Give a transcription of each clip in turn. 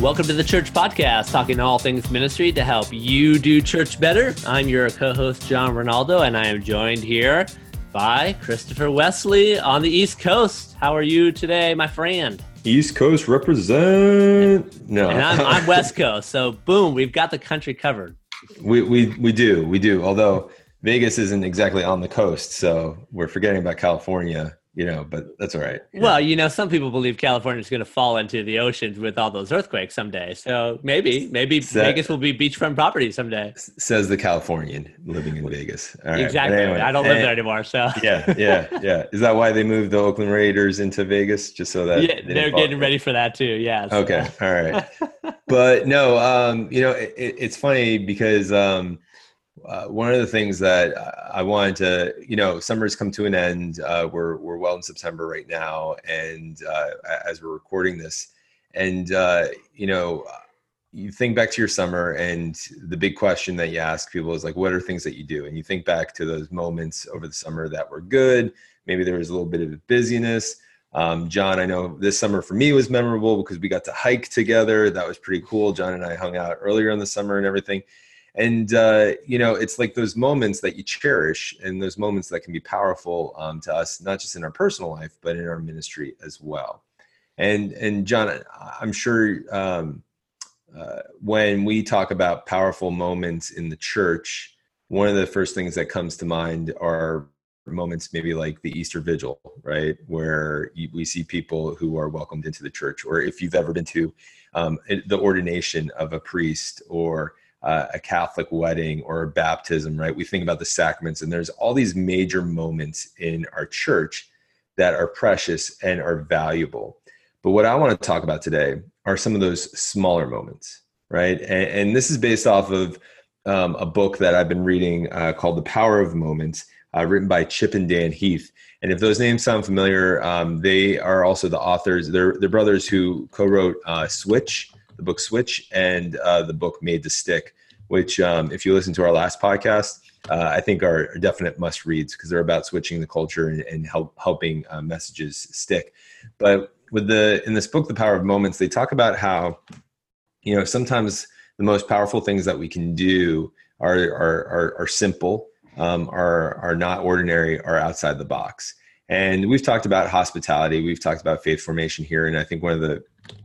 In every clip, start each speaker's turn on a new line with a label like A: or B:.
A: Welcome to the Church Podcast, talking all things ministry to help you do church better. I'm your co host, John Arnold, and I am joined here by Christopher Wesley on the East Coast. How are you today, my friend?
B: East Coast represent. No,
A: and I'm, I'm West Coast. So, boom, we've got the country covered.
B: We, we, we do. We do. Although Vegas isn't exactly on the coast. So, we're forgetting about California you know, but that's all right.
A: Well, you know, some people believe California is going to fall into the oceans with all those earthquakes someday. So maybe, maybe Vegas will be beachfront property someday.
B: Says the Californian living in Vegas.
A: Exactly. Anyway, I don't live there anymore. So
B: yeah, yeah, yeah. Is that why they moved the Oakland Raiders into Vegas just so that
A: yeah, they are getting ready for that too. Yeah.
B: So. Okay. All right. but no, um, you know, it, it's funny because. Um, uh, one of the things that I wanted to, you know, summer's come to an end. Uh, we're we're well in September right now, and uh, as we're recording this, and uh, you know, you think back to your summer, and the big question that you ask people is like, what are things that you do? And you think back to those moments over the summer that were good. Maybe there was a little bit of busyness. Um, John, I know this summer for me was memorable because we got to hike together. That was pretty cool. John and I hung out earlier in the summer and everything and uh, you know it's like those moments that you cherish and those moments that can be powerful um, to us not just in our personal life but in our ministry as well. And and john i'm sure um, uh, when we talk about powerful moments in the church one of the first things that comes to mind are moments maybe like the easter vigil right? Where you, we see people who are welcomed into the church or if you've ever been to um, the ordination of a priest or uh, a Catholic wedding or a baptism, right? We think about the sacraments, and there's all these major moments in our church that are precious and are valuable. But what I want to talk about today are some of those smaller moments, right? And, and this is based off of um, a book that I've been reading uh, called The Power of Moments, uh, written by Chip and Dan Heath. And if those names sound familiar, um, they are also the authors. They're, they're brothers who co-wrote uh, Switch, the book Switch, and uh, the book Made to Stick, which, um, if you listen to our last podcast, uh, I think are, definite must reads because they're about switching the culture and, and help, helping uh, messages stick. But with the in this book, The Power of Moments, they talk about how you know sometimes the most powerful things that we can do are are are, are simple, um, are are not ordinary, are outside the box. And we've talked about hospitality, we've talked about faith formation here, and I think one of the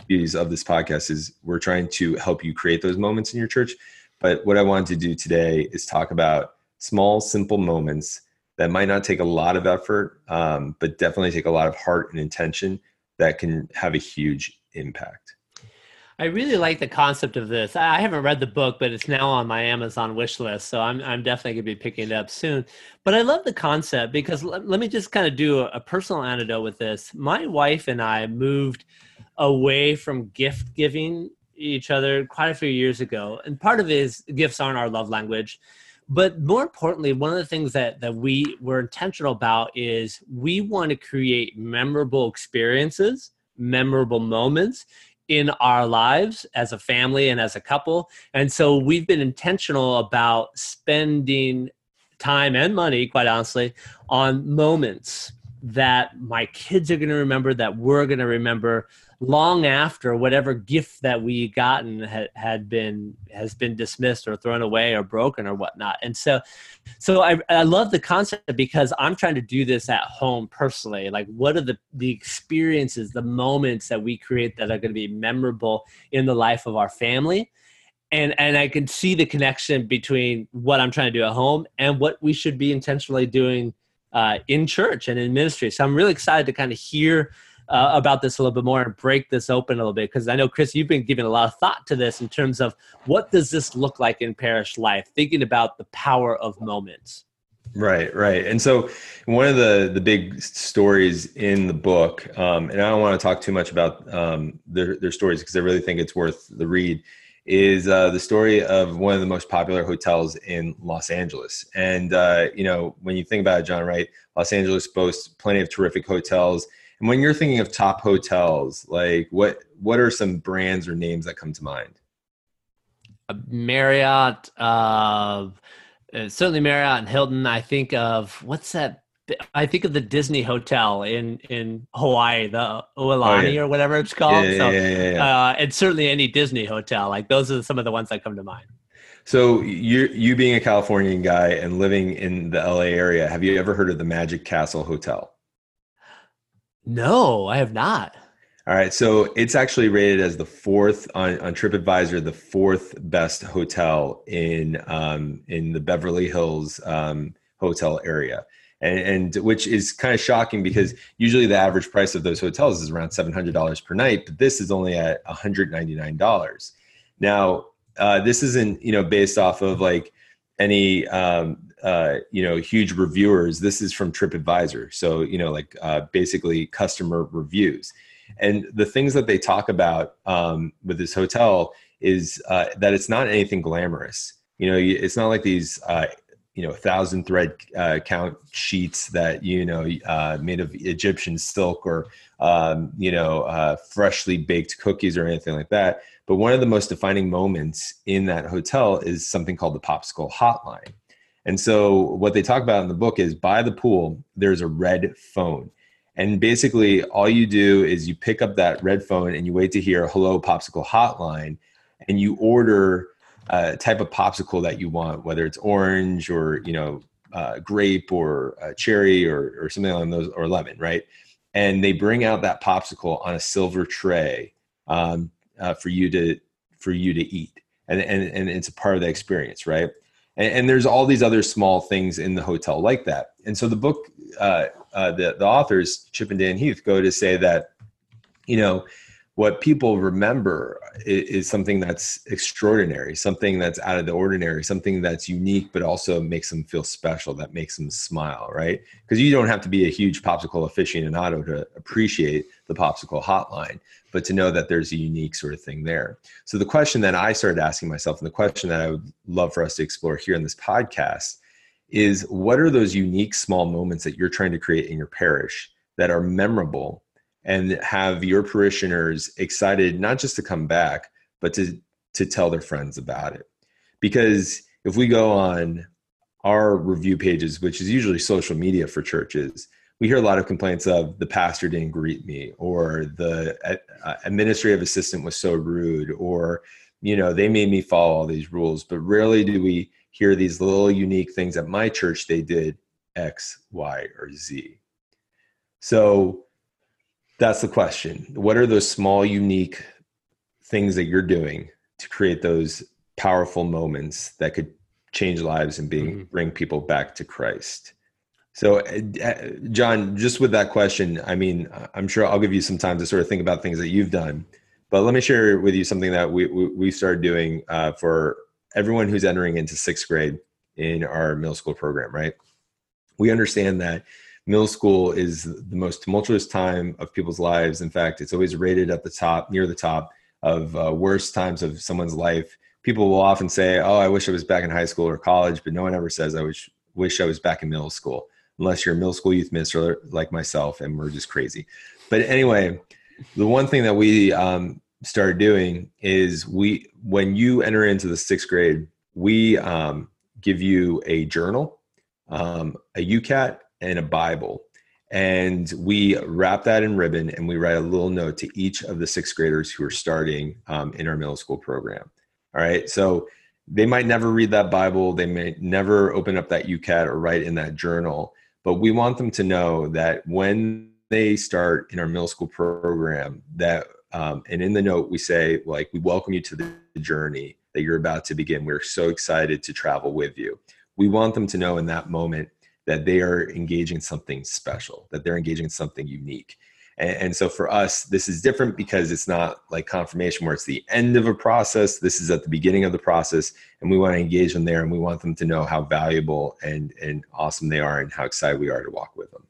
B: beauties of this podcast is we're trying to help you create those moments in your church. But what I wanted to do today is talk about small, simple moments that might not take a lot of effort, um, but definitely take a lot of heart and intention that can have a huge impact.
A: I really like the concept of this. I haven't read the book, but it's now on my Amazon wish list, so I'm I'm definitely going to be picking it up soon. But I love the concept because let, let me just kind of do a, a personal anecdote with this. My wife and I moved away from gift giving each other quite a few years ago, and part of it is gifts aren't our love language. But more importantly, one of the things that that we were intentional about is we want to create memorable experiences, memorable moments in our lives as a family and as a couple. And so we've been intentional about spending time and money, quite honestly, on moments that my kids are going to remember, that we're going to remember, long after whatever gift that we gotten had, had been has been dismissed or thrown away or broken or whatnot. And so so I, I love the concept because i'm trying to do this at home personally. Like what are the the experiences the moments that we create that are going to be memorable in the life of our family? And and i can see the connection between what i'm trying to do at home and what we should be intentionally doing uh, in church and in ministry so i'm really excited to kind of hear uh, about this a little bit more and break this open a little bit because I know Chris, you've been giving a lot of thought to this in terms of what does this look like in parish life, thinking about the power of moments.
B: Right, right. And so one of the the big stories in the book, um, and I don't want to talk too much about um, their their stories because I really think it's worth the read. Is uh, the story of one of the most popular hotels in Los Angeles, and uh, you know when you think about it, John, right? Los Angeles boasts plenty of terrific hotels and when you're thinking of top hotels, like what what are some brands or names that come to mind?
A: Uh, Marriott, uh, uh, certainly Marriott and Hilton. I think of what's that I think of the Disney Hotel in in Hawaii, the Aulani oh, yeah. or whatever it's called.
B: Yeah, so, yeah, yeah,
A: uh, and certainly any Disney hotel, like those are some of the ones that come to mind.
B: So you you being a Californian guy and living in the LA area, have you ever heard of the Magic Castle Hotel?
A: No, I have not.
B: All right, so it's actually rated as the fourth on, on TripAdvisor, the fourth best hotel in um, in the Beverly Hills um, hotel area and, and which is kind of shocking because usually the average price of those hotels is around $700 per night but this is only at $199 now uh, this isn't you know based off of like any um, uh, you know huge reviewers. This is from tripadvisor. So you know like uh, basically customer reviews. And the things that they talk about um, with this hotel is uh, that it's not anything glamorous. You know it's not like these uh, you know thousand thread uh, count sheets that you know uh, made of Egyptian silk or um, you know uh, freshly baked cookies or anything like that. But one of the most defining moments in that hotel is something called the popsicle hotline. And so what they talk about in the book is by the pool there's a red phone. And basically all you do is you pick up that red phone and you wait to hear hello popsicle hotline and you order uh, type of popsicle that you want, whether it's orange or you know uh, grape or uh, cherry or or something along those or lemon, right? And they bring out that popsicle on a silver tray um, uh, for you to for you to eat, and and and it's a part of the experience, right? And, and there's all these other small things in the hotel like that. And so the book, uh, uh, the the authors Chip and Dan Heath go to say that, you know what people remember is, is, something that's extraordinary, something that's out of the ordinary, something that's unique, but also makes them feel special, that makes them smile, right? Because you don't have to be a huge popsicle aficionado to appreciate the popsicle hotline, but to know that there's a unique sort of thing there. So the question that I started asking myself, and the question that I would love for us to explore here in this podcast, is what are those unique small moments that you're trying to create in your parish that are memorable and have your parishioners excited not just to come back but to to tell their friends about it. Because if we go on our review pages which is usually social media for churches we hear a lot of complaints of the pastor didn't greet me or the uh, administrative assistant was so rude or you know they made me follow all these rules. But rarely do we hear these little unique things at my church they did x y or z. So that's the question. What are those small, unique things that you're doing to create those powerful moments that could change lives and being, mm-hmm. bring people back to Christ? So, uh, John, just with that question, I mean, I'm sure I'll give you some time to sort of think about things that you've done. But let me share with you something that we we, we started doing uh, for everyone who's entering into sixth grade in our middle school program. Right? We understand that middle school is the most tumultuous time of people's lives. In fact, it's always rated at the top, near the top of uh, worst times of someone's life. People will often say, "Oh, I wish I was back in high school or college," but no one ever says, "I wish wish I was back in middle school," unless you're a middle school youth minister like myself, and we're just crazy. But anyway, the one thing that we um, started doing is we, when you enter into the sixth grade, we um, give you a journal, um, a YOUCAT, and a Bible. And we wrap that in ribbon and we write a little note to each of the sixth graders who are starting um, in our middle school program. All right. So they might never read that Bible, they may never open up that YOUCAT or write in that journal, but we want them to know that when they start in our middle school program, that um, and in the note we say like we welcome you to the journey that you're about to begin. We're so excited to travel with you. We want them to know in that moment that they are engaging something special, that they're engaging something unique. And, and, so for us, this is different because it's not like confirmation where it's the end of a process. This is at the beginning of the process, and we want to engage them there, and we want them to know how valuable and and awesome they are, and how excited we are to walk with them.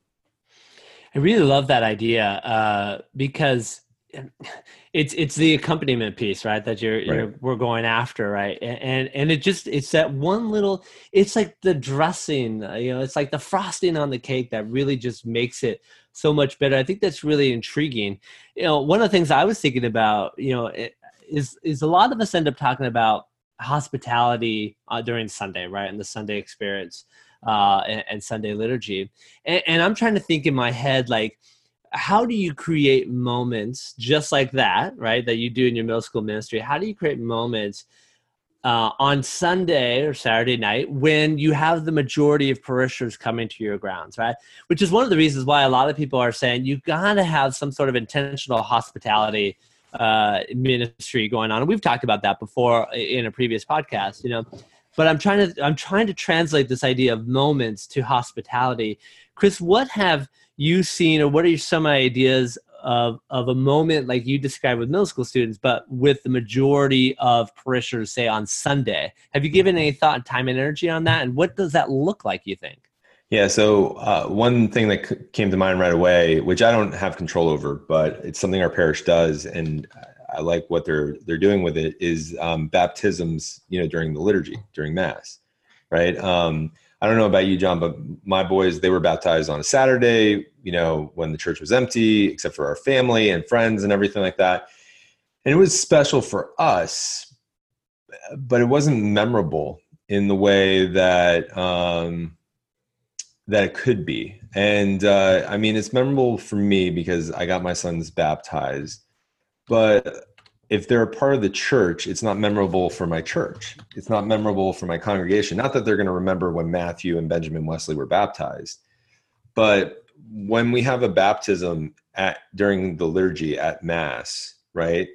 A: I really love that idea uh, because it's it's the accompaniment piece right that you're, right. you're we're going after right and and it just it's that one little it's like the dressing uh, you know it's like the frosting on the cake that really just makes it so much better i think that's really intriguing you know one of the things i was thinking about you know is is a lot of us end up talking about hospitality uh, during sunday right and the sunday experience uh, and, and, Sunday liturgy. And, and I'm trying to think in my head, like, how do you create moments just like that, right? That you do in your middle school ministry? How do you create moments uh, on Sunday or Saturday night when you have the majority of parishioners coming to your grounds, right? Which is one of the reasons why a lot of people are saying you got to have some sort of intentional hospitality uh, ministry going on. And we've talked about that before in a previous podcast, you know. But I'm trying to I'm trying to translate this idea of moments to hospitality. Chris, what have you seen, or what are some ideas of of a moment like you described with middle school students, but with the majority of parishioners, say on Sunday? Have you given any thought, time, and energy on that? And what does that look like? You think?
B: Yeah. So uh, one thing that c- came to mind right away, which I don't have control over, but it's something our parish does, and I like what they're they're doing with it, is um, baptisms. You know, during the liturgy, during Mass, right? Um, I don't know about you, John, but my boys they were baptized on a Saturday. You know, when the church was empty, except for our family and friends and everything like that, and it was special for us, but it wasn't memorable in the way that. Um, that it could be. And uh, I mean, it's memorable for me because I got my sons baptized. But if they're a part of the church, it's not memorable for my church. It's not memorable for my congregation. Not that they're going to remember when Matthew and Benjamin Wesley were baptized, but when we have a baptism at during the liturgy at Mass, right?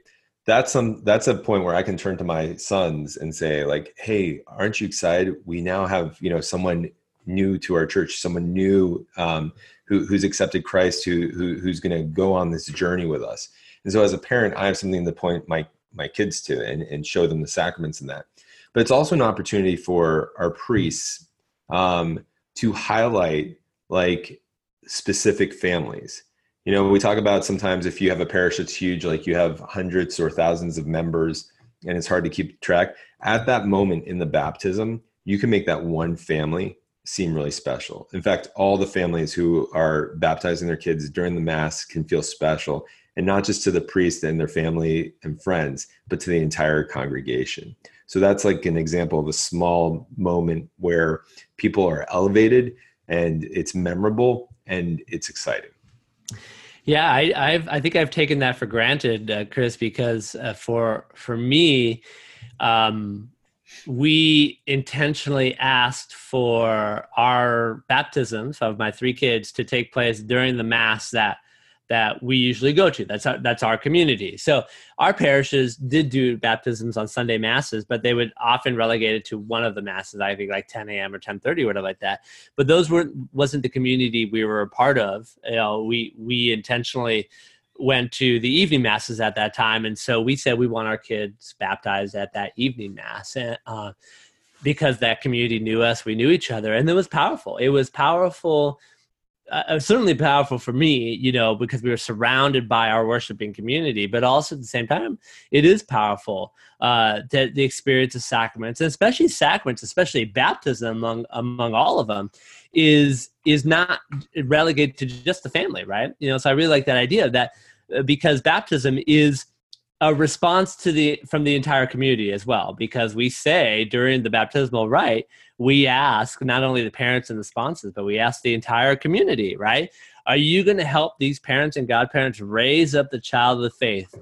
B: That's some that's a point where I can turn to my sons and say, like, hey, aren't you excited? We now have, you know, someone new to our church, someone new um, who, who's accepted Christ, who, who who's going to go on this journey with us. And so, as a parent, I have something to point my my kids to and, and show them the sacraments in that. But it's also an opportunity for our priests um, to highlight like specific families. You know, we talk about sometimes if you have a parish that's huge, like you have hundreds or thousands of members, and it's hard to keep track. At that moment in the baptism, you can make that one family seem really special. In fact, all the families who are baptizing their kids during the Mass can feel special, and not just to the priest and their family and friends, but to the entire congregation. So that's like an example of a small moment where people are elevated and it's memorable and it's exciting.
A: Yeah, I, I've, I think I've taken that for granted, uh, Chris, because uh, for for me, um, we intentionally asked for our baptisms of my three kids to take place during the mass that that we usually go to. That's our, that's our community. So our parishes did do baptisms on Sunday masses, but they would often relegate it to one of the masses. I think like 10 a.m. or 10:30 or whatever like that. But those weren't wasn't the community we were a part of. You know, we we intentionally went to the evening masses at that time, and so we said we want our kids baptized at that evening mass, and uh, because that community knew us, we knew each other, and it was powerful. It was powerful. Uh, uh, certainly powerful for me, you know, because we were surrounded by our worshiping community, but also at the same time, it is powerful uh, that the experience of sacraments, and especially sacraments, especially baptism among among all of them, is is not relegated to just the family, right? You know, so I really like that idea that uh, because baptism is a response to the from the entire community as well because we say during the baptismal rite we ask not only the parents and the sponsors but we ask the entire community right are you going to help these parents and godparents raise up the child of the faith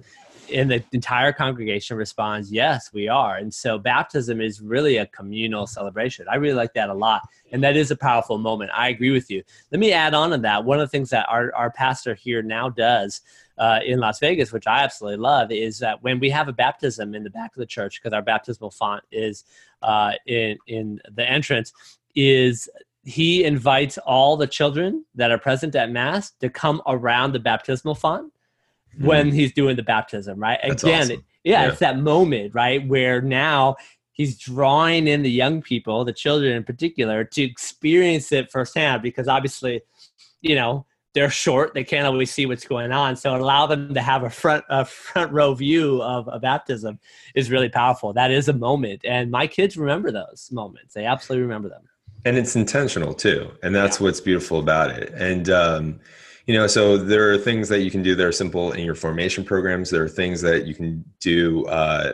A: and the entire congregation responds, Yes, we are. And so baptism is really a communal celebration. I really like that a lot. And that is a powerful moment. I agree with you. Let me add on to that. One of the things that our, our pastor here now does uh, in Las Vegas, which I absolutely love, is that when we have a baptism in the back of the church, because our baptismal font is uh, in, in the entrance, is he invites all the children that are present at Mass to come around the baptismal font when mm. he's doing the baptism, right?
B: That's
A: Again,
B: awesome.
A: yeah, yeah, it's that moment, right, where now he's drawing in the young people, the children in particular, to experience it firsthand because obviously, you know, they're short, they can't always see what's going on. So allow them to have a front a front row view of a baptism is really powerful. That is a moment, and my kids remember those moments. They absolutely remember them.
B: And it's intentional too, and that's yeah. what's beautiful about it. And um, you know so there are things that you can do that are simple in your formation programs there are things that you can do uh,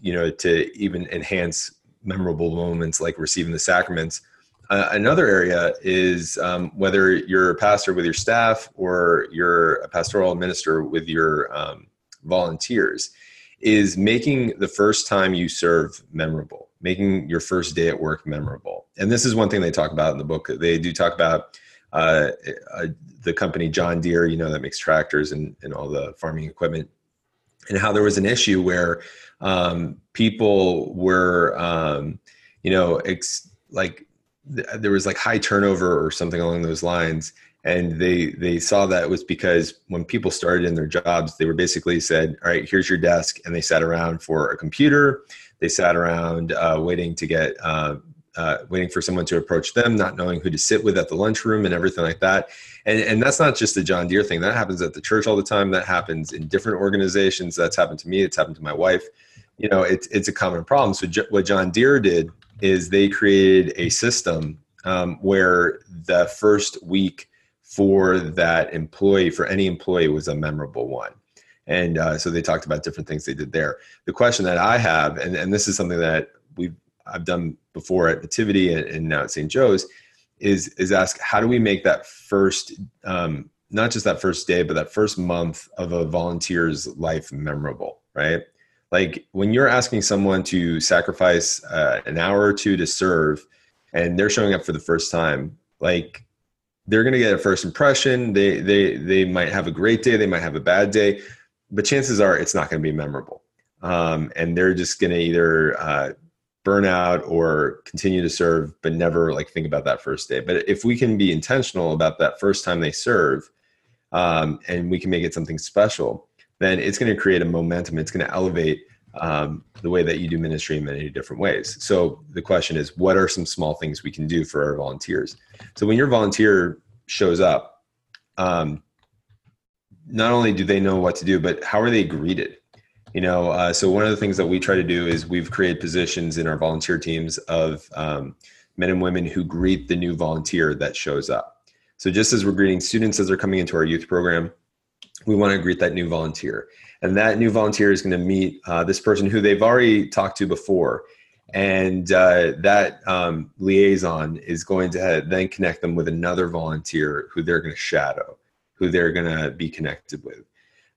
B: you know to even enhance memorable moments like receiving the sacraments uh, another area is um, whether you're a pastor with your staff or you're a pastoral minister with your um, volunteers, is making the first time you serve memorable, making your first day at work memorable. And this is one thing they talk about in the book. They do talk about uh, uh, the company John Deere, you know, that makes tractors and, and all the farming equipment, and how there was an issue where um, people were, um, you know, ex- like there was like high turnover or something along those lines and they they saw that was because when people started in their jobs they were basically said all right here's your desk and they sat around for a computer. They sat around uh, waiting to get uh, uh, waiting for someone to approach them not knowing who to sit with at the lunchroom and everything like that. And and that's not just a john deere thing. That happens at the church all the time. That happens in different organizations. That's happened to me. It's happened to my wife. You know it's it's a common problem. So what john deere did is they created a system um, where the first week for that employee, for any employee, was a memorable one. And uh, so they talked about different things they did there. The question that I have, and, and this is something that we've I've done before at Nativity and, and now at St. Joe's, is is ask how do we make that first um, not just that first day, but that first month of a volunteer's life memorable, right? Like when you're asking someone to sacrifice uh, an hour or two to serve and they're showing up for the first time like they're going to get a first impression. They they they might have a great day they might have a bad day but chances are it's not going to be memorable. Um, and they're just going to either uh, burn out or continue to serve but never like think about that first day. But if we can be intentional about that first time they serve um, and we can make it something special then it's going to create a momentum. It's going to elevate um, the way that you do ministry in many different ways. So the question is, what are some small things we can do for our volunteers? So when your volunteer shows up, um, not only do they know what to do, but how are they greeted? You know, uh, so one of the things that we try to do is we've created positions in our volunteer teams of um, men and women who greet the new volunteer that shows up. So just as we're greeting students as they're coming into our youth program, we want to greet that new volunteer. And that new volunteer is going to meet uh, this person who they've already talked to before. And uh, that um, liaison is going to then connect them with another volunteer who they're going to shadow, who they're going to be connected with.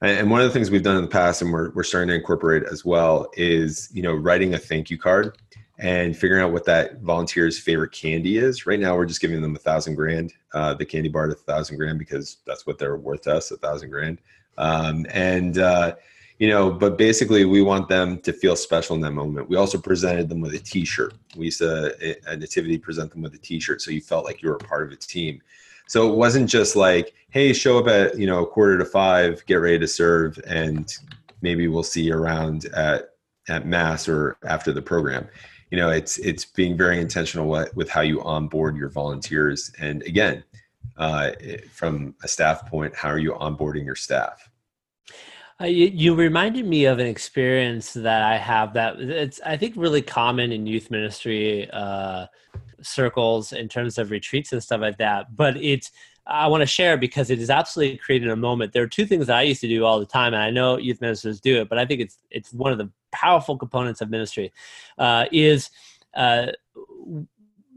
B: And one of the things we've done in the past, and we're, we're starting to incorporate as well, is you know writing a thank you card and figuring out what that volunteer's favorite candy is. Right now, we're just giving them a thousand grand, uh, the candy bar to a thousand grand because that's what they're worth to us, a thousand grand. Um, and uh, you know, but basically, we want them to feel special in that moment. We also presented them with a T-shirt. We used to at Nativity present them with a T-shirt, so you felt like you were a part of a team. So it wasn't just like, hey, show up at you know quarter to five, get ready to serve, and maybe we'll see you around at at mass or after the program you know it's it's being very intentional with, with how you onboard your volunteers and again uh, from a staff point how are you onboarding your staff
A: uh, you, you, reminded me of an experience that I have that it's I think really common in youth ministry uh, circles in terms of retreats and stuff like that. But it's I want to share because it is absolutely creating a moment. There are two things that I used to do all the time, and I know youth ministers do it, but I think it's it's one of the powerful components of ministry uh, is uh,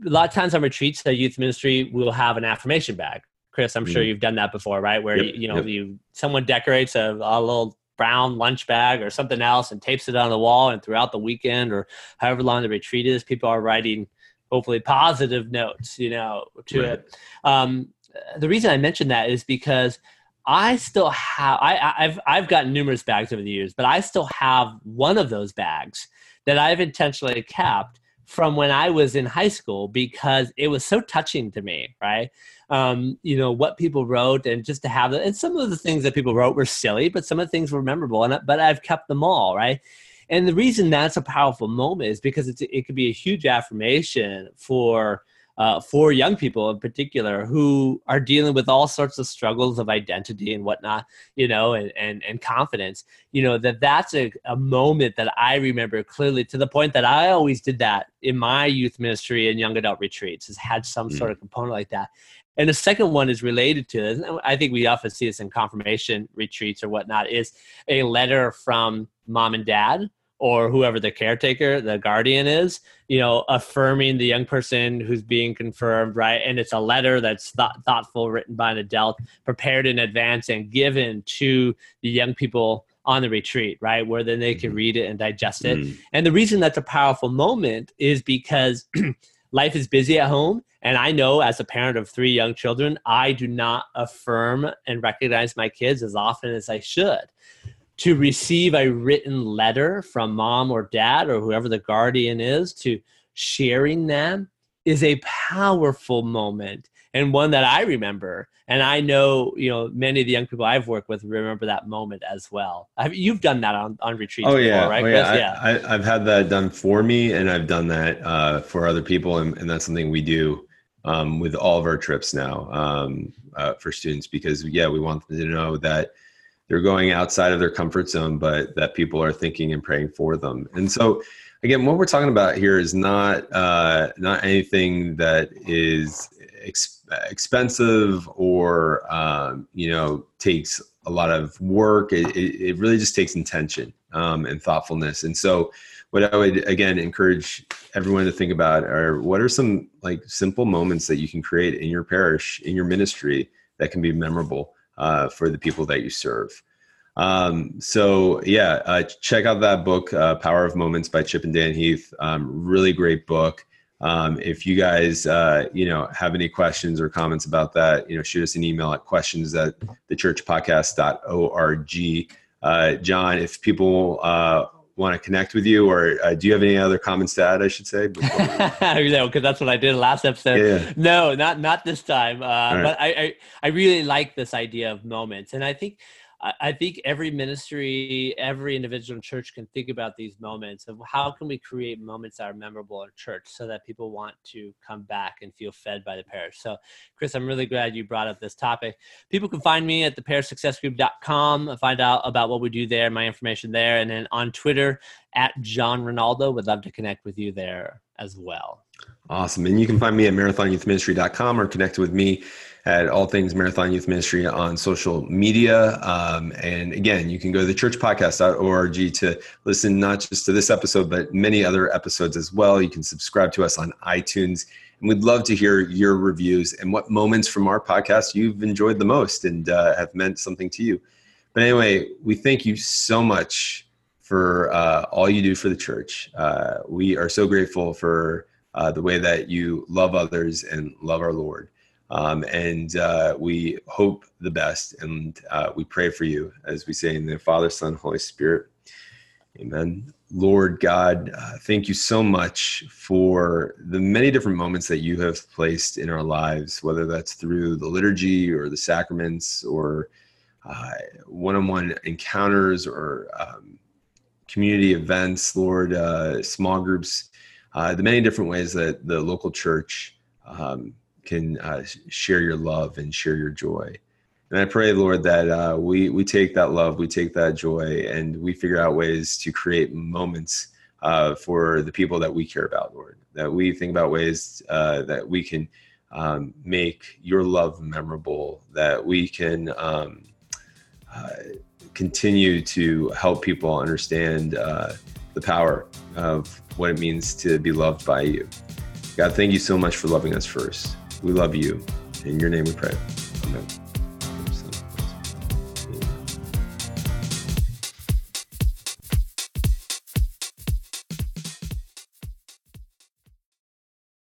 A: a lot of times on retreats the youth ministry will have an affirmation bag chris i'm mm-hmm. sure you've done that before right where yep, you, you, know yep. you someone decorates a, a, little brown lunch bag or something else and tapes it on the wall and throughout the weekend or however long the retreat is people are writing hopefully positive notes you know to right. it um, the reason i mention that is because I still have I, I've I've gotten numerous bags over the years, but I still have one of those bags that I've intentionally kept from when I was in high school because it was so touching to me, right? Um, you know what people wrote, and just to have it. And some of the things that people wrote were silly, but some of the things were memorable. And but I've kept them all, right? And the reason that's a powerful moment is because it could be a huge affirmation for uh, for young people in particular who are dealing with all sorts of struggles of identity and whatnot, you know, and, and, and confidence, you know, that that's a, a moment that I remember clearly to the point that I always did that in my youth ministry and young adult retreats, has had some mm. sort of component like that. And the second one is related to this. I think we often see this in confirmation retreats or whatnot, is a letter from mom and dad or whoever the caretaker, the guardian is, you know, affirming the young person who's being confirmed, right? And it's a letter that's th- thoughtful, written by an adult, prepared in advance, and given to the young people on the retreat, right? Where then they can mm-hmm. read it and digest it. Mm. And the reason that's a powerful moment is because life is busy at home. And I know as a parent of three young children, I do not affirm and recognize my kids as often as I should to receive a written letter from mom or dad or whoever the guardian is to sharing them is a powerful moment and one that I remember. And I know, you know, many of the young people I've worked with remember that moment as well. Have, you've done that on, on retreats
B: oh,
A: before,
B: yeah.
A: right?
B: Oh, yeah. yeah. I, have had that done for me and I've done that uh, for other people. And, and, that's something we do um, with all of our trips now um, uh, for students because, yeah, we want them to know that – they're going outside of their comfort zone, but that people are thinking and praying for them. And so, again, what we're talking about here is not uh, not anything that is ex- expensive or um, you know takes a lot of work. It, it, really just takes intention um, and thoughtfulness. And so, what I would again encourage everyone to think about are what are some like simple moments that you can create in your parish, in your ministry that can be memorable uh, for the people that you serve. Um, so yeah, uh, check out that book, uh, Power of Moments by Chip and Dan Heath. Um, really great book. Um, if you guys, uh, you know, have any questions or comments about that, you know, shoot us an email at questions at thechurchpodcast.org. Uh, John, if people uh, want to connect with you, or uh, do you have any other comments to add? I should say.
A: no, because that's what I did last episode. Yeah. No, not not this time. Uh, right. But I, I I really like this idea of moments, and I think I think every ministry, every individual church can think about these moments of how can we create moments that are memorable in church so that people want to come back and feel fed by the parish. So, Chris, I'm really glad you brought up this topic. People can find me at theparishsuccessgroup.com, uh, find out about what we do there, my information there, and then on Twitter at John Arnold. Would love to connect with you there as well.
B: Awesome. And you can find me at marathonyouthministry.com or connect with me at All Things Marathon Youth Ministry on social media. Um, and again, you can go to the churchpodcast.org to listen not just to this episode, but many other episodes as well. You can subscribe to us on iTunes. And we'd love to hear your reviews and what moments from our podcast you've enjoyed the most and uh, have meant something to you. But anyway, we thank you so much for uh, all you do for the church. Uh, we are so grateful for uh, the way that you love others and love our Lord. Um, and uh, we hope the best and uh, we pray for you as we say in the Father, Son, Holy Spirit. Amen. Lord God, uh, thank you so much for the many different moments that you have placed in our lives, whether that's through the liturgy or the sacraments or one on one encounters or um, community events, Lord, uh, small groups, uh, the many different ways that the local church um, can uh, share your love and share your joy. And I pray, Lord, that uh, we we take that love, we take that joy, and we figure out ways to create moments uh, for the people that we care about, Lord. That we think about ways uh, that we can um, make your love memorable. That we can um, uh, continue to help people understand uh, the power of what it means to be loved by you. God, thank you so much for loving us first. We love you. In your name we pray. Amen.